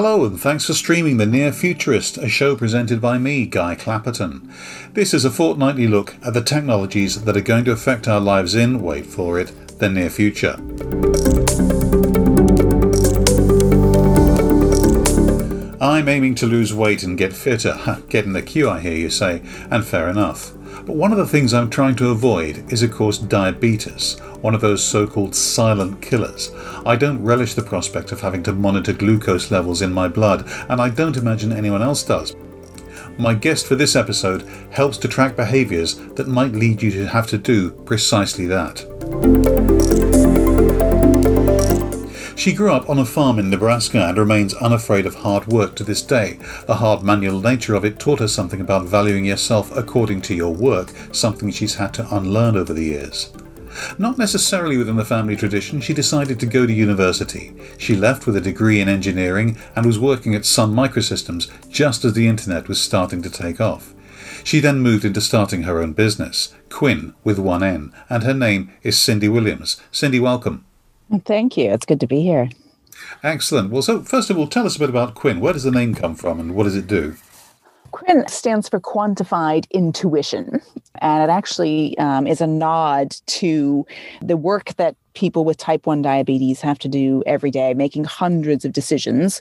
Hello, and thanks for streaming The Near Futurist, a show presented by me, Guy Clapperton. This is a fortnightly look at the technologies that are going to affect our lives in, wait for it, the near future. I'm aiming to lose weight and get fitter. Get in the queue, I hear you say, and fair enough. But one of the things I'm trying to avoid is, of course, diabetes, one of those so called silent killers. I don't relish the prospect of having to monitor glucose levels in my blood, and I don't imagine anyone else does. My guest for this episode helps to track behaviours that might lead you to have to do precisely that. She grew up on a farm in Nebraska and remains unafraid of hard work to this day. The hard manual nature of it taught her something about valuing yourself according to your work, something she's had to unlearn over the years. Not necessarily within the family tradition, she decided to go to university. She left with a degree in engineering and was working at Sun Microsystems just as the internet was starting to take off. She then moved into starting her own business, Quin with one N, and her name is Cyndi Williams. Cyndi, welcome. Thank you. It's good to be here. Excellent. Well, so first of all, tell us a bit about Quin. Where does the name come from and what does it do? Quin stands for quantified intuition, and it actually um, is a nod to the work that people with type 1 diabetes have to do every day, making hundreds of decisions,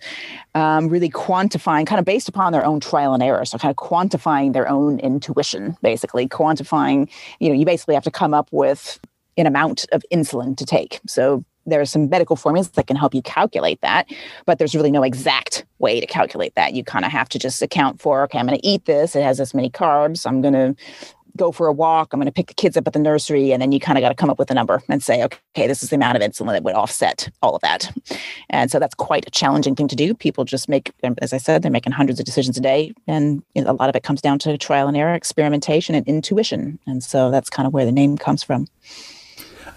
um, really quantifying, kind of based upon their own trial and error. So, kind of quantifying their own intuition, basically, quantifying, you know, you basically have to come up with an amount of insulin to take. So, there are some medical formulas that can help you calculate that, but there's really no exact way to calculate that. You kind of have to just account for, okay, I'm going to eat this. It has this many carbs. I'm going to go for a walk. I'm going to pick the kids up at the nursery. And then you kind of got to come up with a number and say, okay, this is the amount of insulin that would offset all of that. And so that's quite a challenging thing to do. People just make, as I said, they're making hundreds of decisions a day. And a lot of it comes down to trial and error, experimentation, and intuition. And so that's kind of where the name comes from.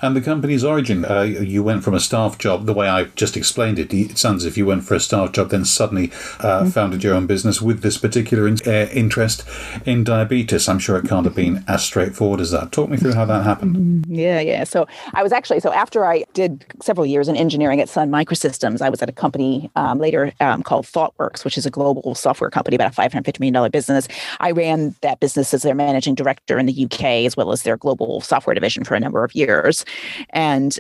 And the company's origin, uh, you went from a staff job, the way I just explained it, it sounds as if you went for a staff job, then suddenly uh, mm-hmm. founded your own business with this particular in, uh, interest in diabetes. I'm sure it can't have been as straightforward as that. Talk me through how that happened. Mm-hmm. Yeah, yeah. So I was actually, so after I did several years in engineering at Sun Microsystems, I was at a company um, later um, called ThoughtWorks, which is a global software company, about a $550 million business. I ran that business as their managing director in the UK, as well as their global software division for a number of years. And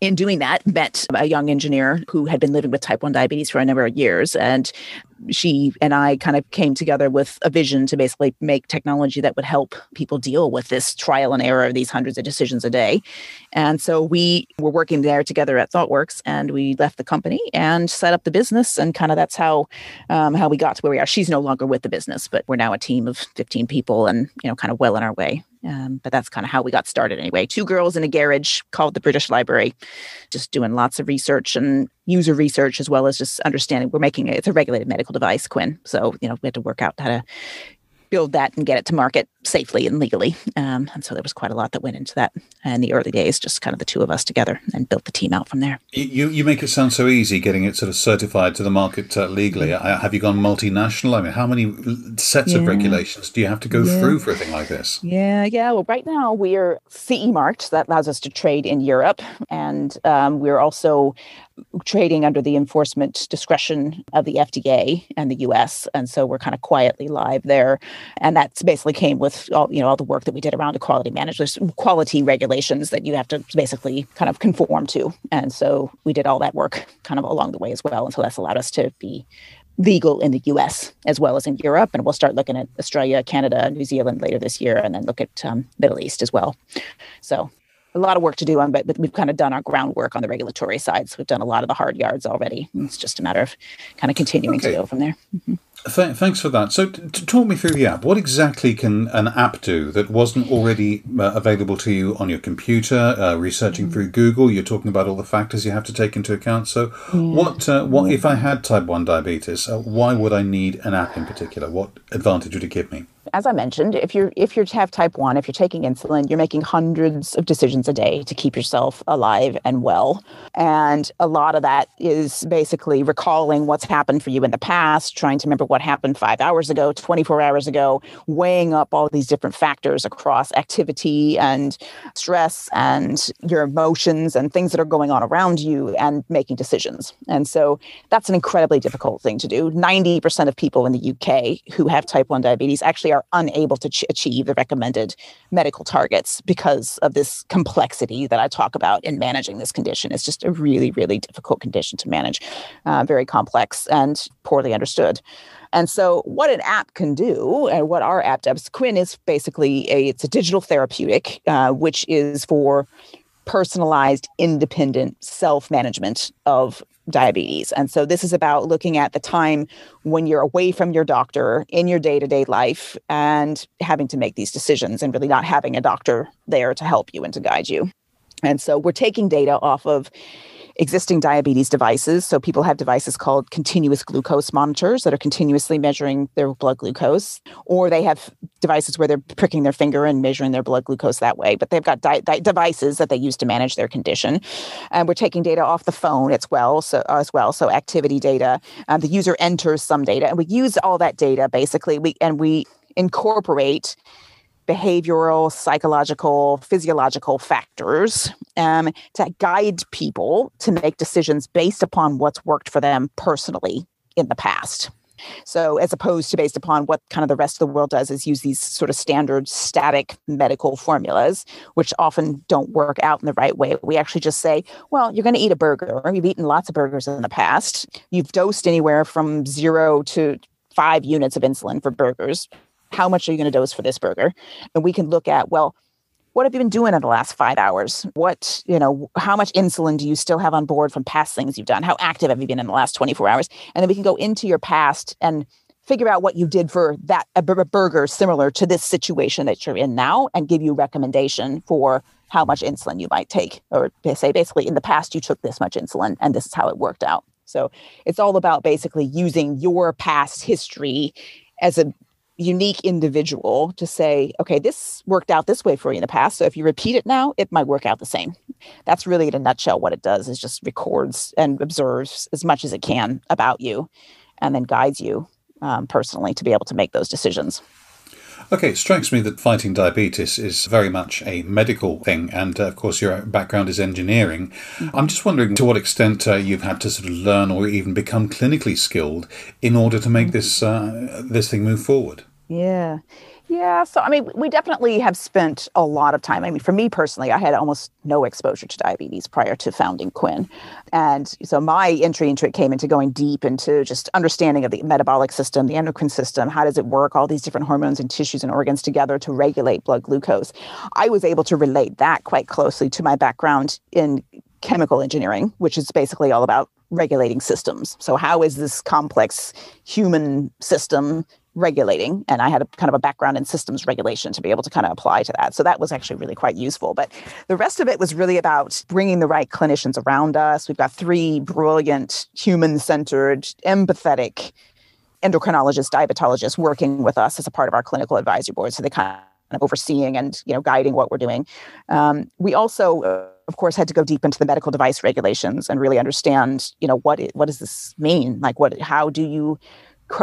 in doing that, met a young engineer who had been living with type 1 diabetes for a number of years. And she and I kind of came together with a vision to basically make technology that would help people deal with this trial and error of these hundreds of decisions a day. And so we were working there together at ThoughtWorks, and we left the company and set up the business. And kind of that's how um, how we got to where we are. She's no longer with the business, but we're now a team of 15 people, and you know, kind of well on our way. Um, but that's kind of how we got started anyway. Two girls in a garage called the British Library, just doing lots of research and user research as well as just understanding. We're making it, it's a regulated medical device, Quin. So, you know, we had to work out how to build that and get it to market safely and legally. Um, and so there was quite a lot that went into that in the early days, just kind of the two of us together and built the team out from there. You, you make it sound so easy getting it sort of certified to the market uh, legally. Mm-hmm. Have you gone multinational? I mean, how many sets yeah. of regulations do you have to go yeah. through for a thing like this? Yeah, yeah. Well, right now we are CE marked. That allows us to trade in Europe. And um, we're also trading under the enforcement discretion of the FDA and the US. And so we're kind of quietly live there. And that's basically came with all, you know, all the work that we did around the quality management, quality regulations that you have to basically kind of conform to. And so we did all that work kind of along the way as well. And so that's allowed us to be legal in the US as well as in Europe. And we'll start looking at Australia, Canada, New Zealand later this year, and then look at um, Middle East as well. So a lot of work to do on, but we've kind of done our groundwork on the regulatory side. So we've done a lot of the hard yards already. It's just a matter of kind of continuing okay. to go from there. Mm-hmm. Th- thanks for that. So, t- to talk me through the app, what exactly can an app do that wasn't already uh, available to you on your computer? Uh, researching mm-hmm. through Google, you're talking about all the factors you have to take into account. So, what uh, what if I had type one diabetes? Uh, why would I need an app in particular? What advantage would it give me? As I mentioned, if you're if you have type one, if you're taking insulin, you're making hundreds of decisions a day to keep yourself alive and well. And a lot of that is basically recalling what's happened for you in the past, trying to remember what happened five hours ago, 24 hours ago, weighing up all these different factors across activity and stress and your emotions and things that are going on around you and making decisions. And so that's an incredibly difficult thing to do. 90% of people in the UK who have type 1 diabetes actually are unable to ch- achieve the recommended medical targets because of this complexity that I talk about in managing this condition. It's just a really, really difficult condition to manage, uh, very complex and poorly understood. And so, what an app can do, and what our app does, Quin is basically a it's a digital therapeutic, uh, which is for personalized, independent self management of diabetes. And so this is about looking at the time when you're away from your doctor in your day to day life and having to make these decisions and really not having a doctor there to help you and to guide you. And so we're taking data off of existing diabetes devices. So people have devices called continuous glucose monitors that are continuously measuring their blood glucose, or they have devices where they're pricking their finger and measuring their blood glucose that way. But they've got di- di- devices that they use to manage their condition, and we're taking data off the phone as well. So as well, so activity data. Um, the user enters some data, and we use all that data basically. We and we incorporate behavioral, psychological, physiological factors um, to guide people to make decisions based upon what's worked for them personally in the past. So, as opposed to based upon what kind of the rest of the world does, is use these sort of standard static medical formulas, which often don't work out in the right way. We actually just say, well, you're going to eat a burger. You've eaten lots of burgers in the past. You've dosed anywhere from zero to five units of insulin for burgers how much are you going to dose for this burger? And we can look at, well, what have you been doing in the last five hours? What, you know, how much insulin do you still have on board from past things you've done? How active have you been in the last 24 hours? And then we can go into your past and figure out what you did for that a burger similar to this situation that you're in now and give you recommendation for how much insulin you might take or say basically in the past you took this much insulin and this is how it worked out so it's all about basically using your past history as a unique individual to say, okay, this worked out this way for you in the past. So if you repeat it now, it might work out the same. That's really in a nutshell what it does is just records and observes as much as it can about you and then guides you um, personally to be able to make those decisions. Okay, it strikes me that fighting diabetes is very much a medical thing, and uh, of course, your background is engineering. Mm-hmm. I'm just wondering to what extent uh, you've had to sort of learn or even become clinically skilled in order to make mm-hmm. this uh, this thing move forward. Yeah. Yeah. So, I mean, we definitely have spent a lot of time. I mean, for me personally, I had almost no exposure to diabetes prior to founding Quin. And so my entry into it came into going deep into just understanding of the metabolic system, the endocrine system, how does it work, all these different hormones and tissues and organs together to regulate blood glucose. I was able to relate that quite closely to my background in chemical engineering, which is basically all about regulating systems. So, how is this complex human system regulating and i had a kind of a background in systems regulation to be able to kind of apply to that. So that was actually really quite useful. But the rest of it was really about bringing the right clinicians around us. We've got three brilliant human centered empathetic endocrinologists diabetologists working with us as a part of our clinical advisory board. So they kind of overseeing and you know guiding what we're doing. Um, we also of course had to go deep into the medical device regulations and really understand you know what it, what does this mean? Like what how do you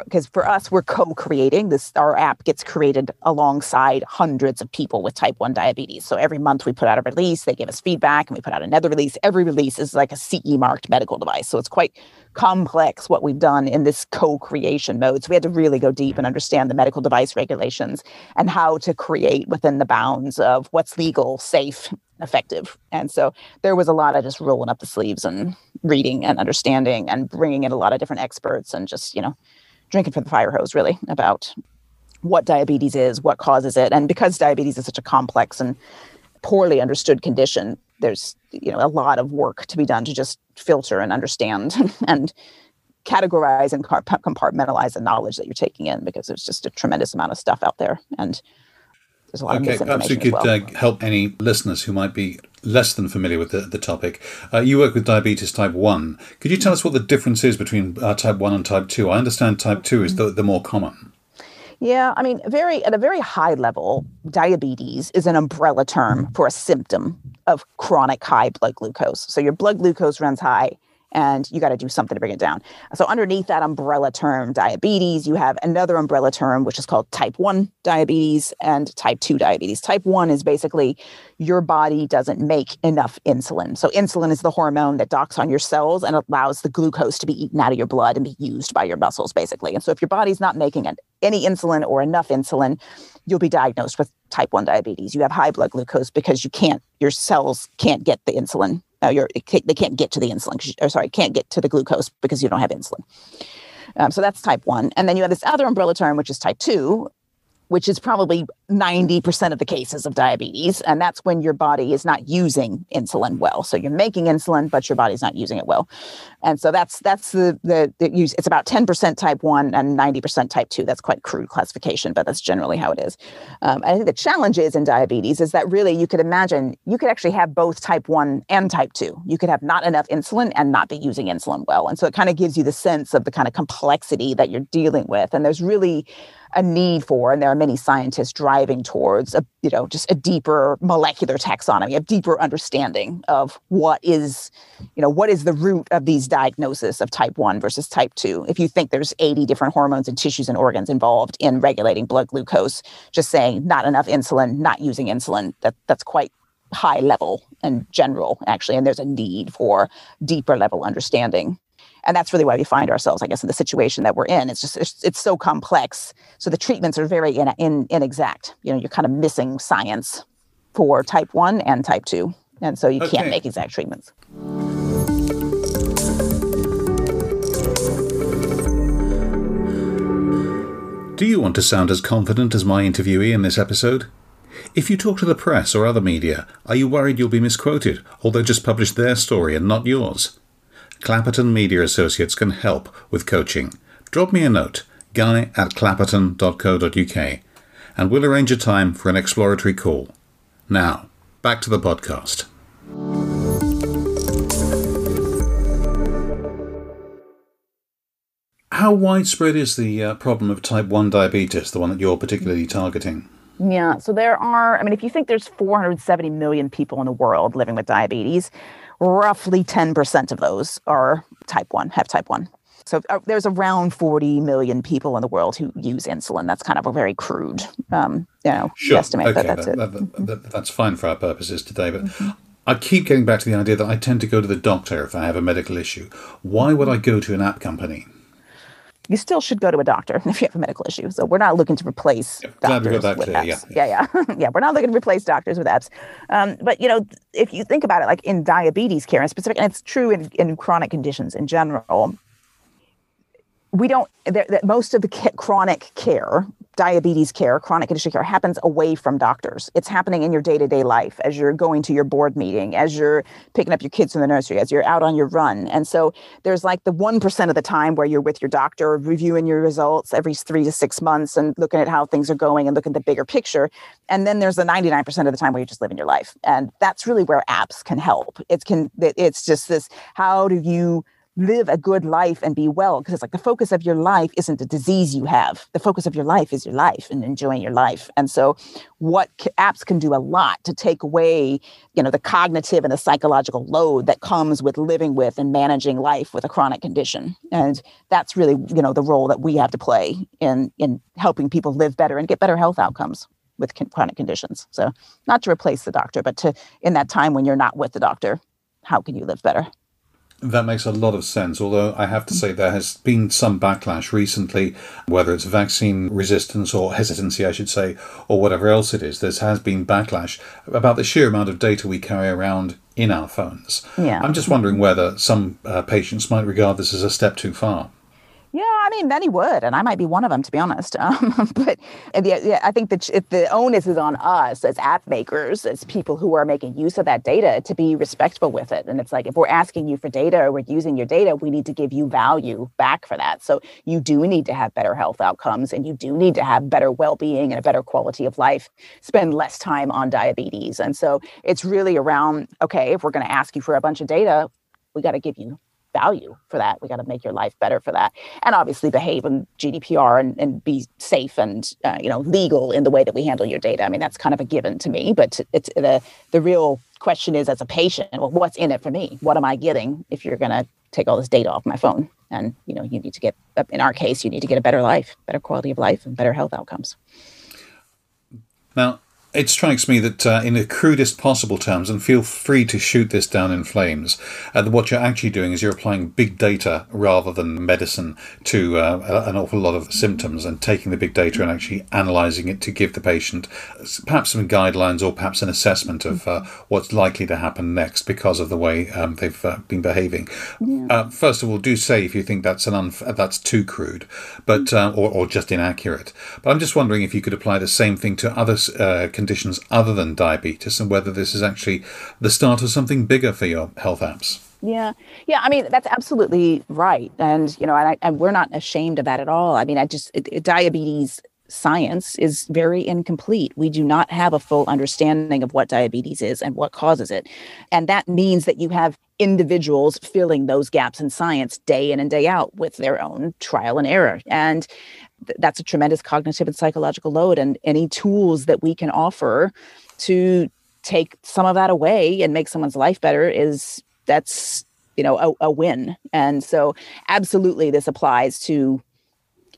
because for us we're co-creating. This our app gets created alongside hundreds of people with type 1 diabetes. So every month we put out a release they give us feedback and we put out another release. Every release is like a ce marked medical device. So it's quite complex what we've done in this co-creation mode. So we had to really go deep and understand the medical device regulations and how to create within the bounds of what's legal safe effective. And so there was a lot of just rolling up the sleeves and reading and understanding and bringing in a lot of different experts and just you know drinking from the fire hose really about what diabetes is, what causes it, and because diabetes is such a complex and poorly understood condition, there's you know a lot of work to be done to just filter and understand and categorize and compartmentalize the knowledge that you're taking in because there's just a tremendous amount of stuff out there and there's a lot okay, of misinformation. Perhaps you could well. uh, help any listeners who might be less than familiar with the, the topic. Uh, you work with diabetes type 1. Could you tell us what the difference is between uh, type 1 and type 2? I understand type 2 is the, the more common. Yeah, I mean, very at a very high level, diabetes is an umbrella term for a symptom of chronic high blood glucose. So your blood glucose runs high and you got to do something to bring it down. So, underneath that umbrella term, diabetes, you have another umbrella term, which is called type 1 diabetes and type 2 diabetes. Type 1 is basically your body doesn't make enough insulin. So, insulin is the hormone that docks on your cells and allows the glucose to be eaten out of your blood and be used by your muscles, basically. And so, if your body's not making any insulin or enough insulin, you'll be diagnosed with type 1 diabetes. You have high blood glucose because you can't, your cells can't get the insulin uh, you're, they can't get to the insulin, or sorry, can't get to the glucose because you don't have insulin. Um, so that's type one. And then you have this other umbrella term, which is type two, which is probably 90% of the cases of diabetes. And that's when your body is not using insulin well. So you're making insulin, but your body's not using it well. And so that's that's the the, the use. It's about 10% type one and 90% type two. That's quite crude classification, but that's generally how it is. Um, I think the challenge is in diabetes is that really you could imagine you could actually have both type one and type two. You could have not enough insulin and not be using insulin well. And so it kind of gives you the sense of the kind of complexity that you're dealing with. And there's really a need for, and there are many scientists driving towards a, you know, just a deeper molecular taxonomy, a deeper understanding of what is, you know, what is the root of these diagnosis of type 1 versus type 2. If you think there's 80 different hormones and tissues and organs involved in regulating blood glucose, just saying not enough insulin, not using insulin, that that's quite high level and general actually and there's a need for deeper level understanding and that's really why we find ourselves i guess in the situation that we're in it's just it's, it's so complex so the treatments are very in, in, inexact you know you're kind of missing science for type 1 and type 2 and so you okay. can't make exact treatments Do you want to sound as confident as my interviewee in this episode? If you talk to the press or other media, are you worried you'll be misquoted, or they'll just publish their story and not yours? Clapperton Media Associates can help with coaching. Drop me a note, guy at clapperton.co.uk, and we'll arrange a time for an exploratory call. Now, back to the podcast. How widespread is the uh, problem of type 1 diabetes, the one that you're particularly targeting? Yeah, so there are, I mean, if you think there's 470 million people in the world living with diabetes, roughly 10% of those are type 1, have type 1. So uh, there's around 40 million people in the world who use insulin. That's kind of a very crude, um, you know, sure. estimate. Okay. that's, that, that, that, that's fine for our purposes today. But mm-hmm. I keep getting back to the idea that I tend to go to the doctor if I have a medical issue. Why would I go to an app company? You still should go to a doctor if you have a medical issue. So we're not looking to replace yeah, doctors with clear, apps. Yeah, yeah, yeah. yeah. We're not looking to replace doctors with apps. Um, but you know, if you think about it, like in diabetes care in specific, and it's true in, in chronic conditions in general, we don't. That most of the chronic care diabetes care, chronic condition care happens away from doctors. It's happening in your day to day life as you're going to your board meeting, as you're picking up your kids from the nursery, as you're out on your run. And so there's like the 1% of the time where you're with your doctor, reviewing your results every three to six months and looking at how things are going and looking at the bigger picture. And then there's the 99% of the time where you're just living your life. And that's really where apps can help. It can, it's just this how do you live a good life and be well because it's like the focus of your life isn't the disease you have. The focus of your life is your life and enjoying your life. And so what apps can do a lot to take away you know the cognitive and the psychological load that comes with living with and managing life with a chronic condition. And that's really you know the role that we have to play in in helping people live better and get better health outcomes with chronic conditions. So not to replace the doctor but to in that time when you're not with the doctor how can you live better that makes a lot of sense, although I have to say there has been some backlash recently, whether it's vaccine resistance or hesitancy, I should say, or whatever else it is. There has been backlash about the sheer amount of data we carry around in our phones. Yeah. I'm just wondering whether some uh, patients might regard this as a step too far. Yeah, I mean, many would, and I might be one of them, to be honest. Um, but yeah, yeah, I think that if the onus is on us as app makers, as people who are making use of that data, to be respectful with it. And it's like if we're asking you for data or we're using your data, we need to give you value back for that. So you do need to have better health outcomes, and you do need to have better well-being and a better quality of life. Spend less time on diabetes, and so it's really around okay. If we're going to ask you for a bunch of data, we got to give you value for that. We got to make your life better for that, and obviously behave in GDPR and, and be safe and uh, you know legal in the way that we handle your data. I mean, that's kind of a given to me. But it's the the real question is, as a patient, well, what's in it for me? What am I getting if you're going to take all this data off my phone? And you know, you need to get in our case, you need to get a better life, better quality of life, and better health outcomes. Now, it strikes me that, uh, in the crudest possible terms, and feel free to shoot this down in flames, uh, what you're actually doing is you're applying big data rather than medicine to uh, an awful lot of symptoms and taking the big data and actually analysing it to give the patient perhaps some guidelines or perhaps an assessment of uh, what's likely to happen next because of the way um, they've uh, been behaving. Yeah. Uh, first of all, do say if you think that's an unf- that's too crude, but or, or just inaccurate. But I'm just wondering if you could apply the same thing to other conditions other than diabetes and whether this is actually the start of something bigger for your health apps. Yeah, yeah. I mean, that's absolutely right, and you know, and, I, and we're not ashamed of that at all. I mean, I just it, it, diabetes science is very incomplete. We do not have a full understanding of what diabetes is and what causes it, and that means that you have individuals filling those gaps in science day in and day out with their own trial and error. And that's a tremendous cognitive and psychological load and any tools that we can offer to take some of that away and make someone's life better is that's you know a, a win and so absolutely this applies to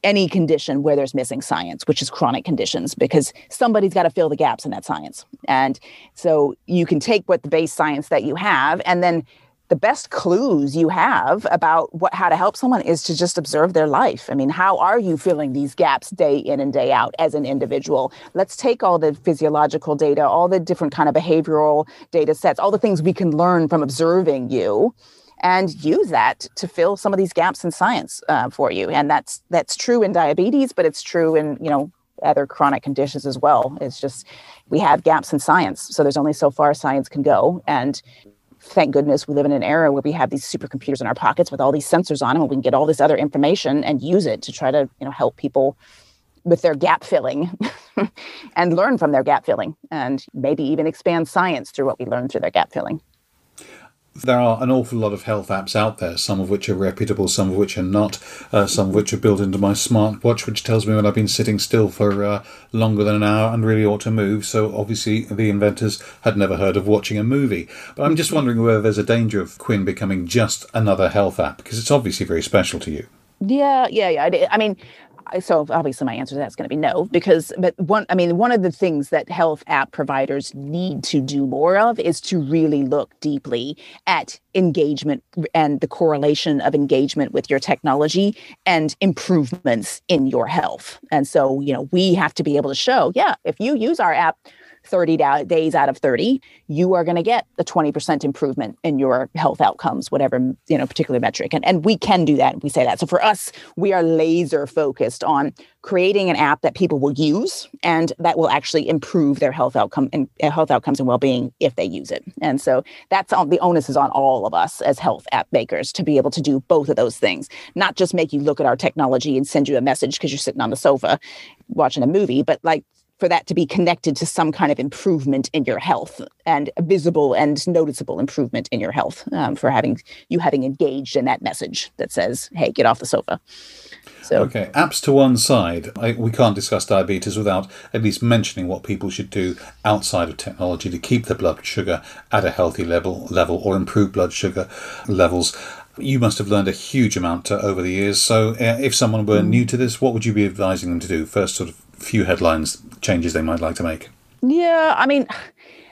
any condition where there's missing science, which is chronic conditions, because somebody's got to fill the gaps in that science. And so you can take what the base science that you have and then the best clues you have about what how to help someone is to just observe their life. I mean, how are you filling these gaps day in and day out as an individual? Let's take all the physiological data, all the different kind of behavioral data sets, all the things we can learn from observing you and use that to fill some of these gaps in science uh, for you. And that's that's true in diabetes, but it's true in, you know, other chronic conditions as well. It's just we have gaps in science. So there's only so far science can go. And thank goodness we live in an era where we have these supercomputers in our pockets with all these sensors on them and we can get all this other information and use it to try to you know help people with their gap filling and learn from their gap filling and maybe even expand science through what we learn through their gap filling there are an awful lot of health apps out there, some of which are reputable, some of which are not, uh, some of which are built into my smartwatch, which tells me when I've been sitting still for uh, longer than an hour and really ought to move. So obviously, the inventors had never heard of watching a movie. But I'm just wondering whether there's a danger of Quin becoming just another health app, because it's obviously very special to you. Yeah, yeah, yeah. I mean, so obviously my answer to that's going to be no because but one i mean one of the things that health app providers need to do more of is to really look deeply at engagement and the correlation of engagement with your technology and improvements in your health. And so you know we have to be able to show yeah if you use our app 30 days out of 30, you are going to get a 20% improvement in your health outcomes, whatever, you know, particular metric. And, and we can do that. We say that. So for us, we are laser focused on creating an app that people will use and that will actually improve their health outcome and uh, health outcomes and well-being if they use it. And so that's on the onus is on all of us as health app makers to be able to do both of those things, not just make you look at our technology and send you a message because you're sitting on the sofa watching a movie, but like for that to be connected to some kind of improvement in your health and visible and noticeable improvement in your health um, for having you having engaged in that message that says, "Hey, get off the sofa." So, okay, apps to one side. I, we can't discuss diabetes without at least mentioning what people should do outside of technology to keep their blood sugar at a healthy level, level or improve blood sugar levels. You must have learned a huge amount uh, over the years. So, uh, if someone were mm. new to this, what would you be advising them to do? First, sort of few headlines changes they might like to make? Yeah, I mean,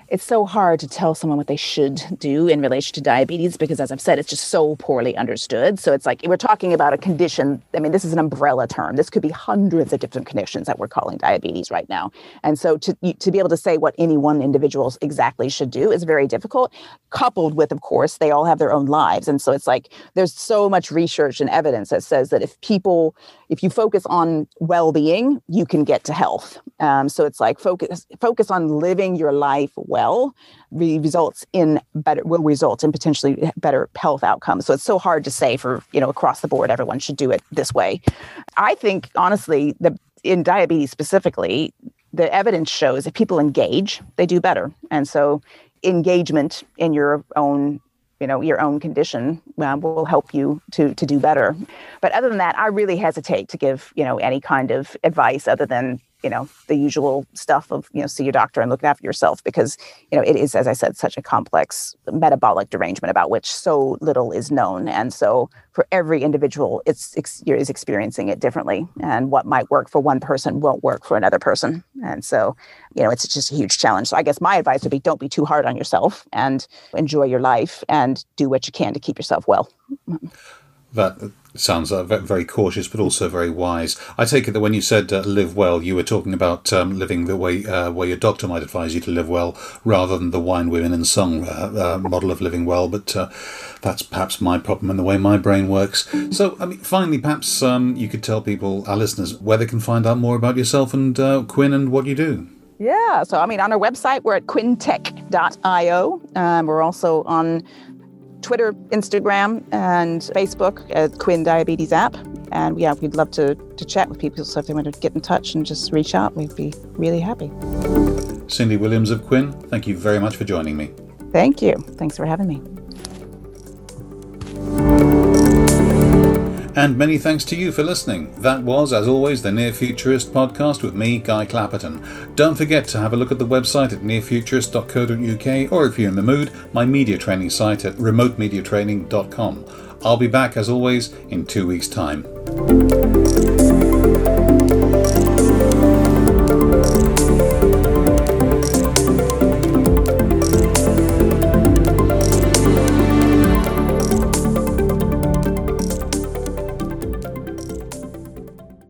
it's so hard to tell someone what they should do in relation to diabetes because as i've said it's just so poorly understood. So it's like we're talking about a condition i mean this is an umbrella term. This could be hundreds of different conditions that we're calling diabetes right now. And so to, to be able to say what any one individual exactly should do is very difficult coupled with of course they all have their own lives. And so it's like there's so much research and evidence that says that if people if you focus on well-being you can get to health. Um, so it's like focus focus on living your life well results in better will result in potentially better health outcomes. So it's so hard to say for you know across the board everyone should do it this way. I think honestly the in diabetes specifically the evidence shows if people engage they do better. And so engagement in your own you know your own condition uh, will help you to to do better. But other than that i really hesitate to give you know any kind of advice other than you know the usual stuff of you know see your doctor and look after yourself because you know it is as i said such a complex metabolic derangement about which so little is known. And so for every individual it's is experiencing it differently. And what might work for one person won't work for another person. And so you know it's just a huge challenge. So i guess my advice would be don't be too hard on yourself and enjoy your life and do what you can to keep yourself well that sounds uh, very cautious, but also very wise. I take it that when you said uh, live well, you were talking about um, living the way uh, where your doctor might advise you to live well, rather than the wine, women, and song uh, uh, model of living well. But uh, that's perhaps my problem and the way my brain works. So, I mean, finally, perhaps um, you could tell people, our listeners, where they can find out more about yourself and Quin and what you do. Yeah, so I mean, on our website, we're at quintech.io. Um, we're also on Twitter, Instagram, and Facebook at Quin Diabetes App. And yeah, we'd love to, to chat with people. So if they want to get in touch and just reach out, we'd be really happy. Cyndi Williams of Quin, thank you very much for joining me. Thank you. Thanks for having me. And many thanks to you for listening. That was, as always, the Near Futurist podcast with me, Guy Clapperton. Don't forget to have a look at the website at nearfuturist.co.uk or if you're in the mood, my media training site at remotemediatraining.com. I'll be back, as always, in two weeks' time.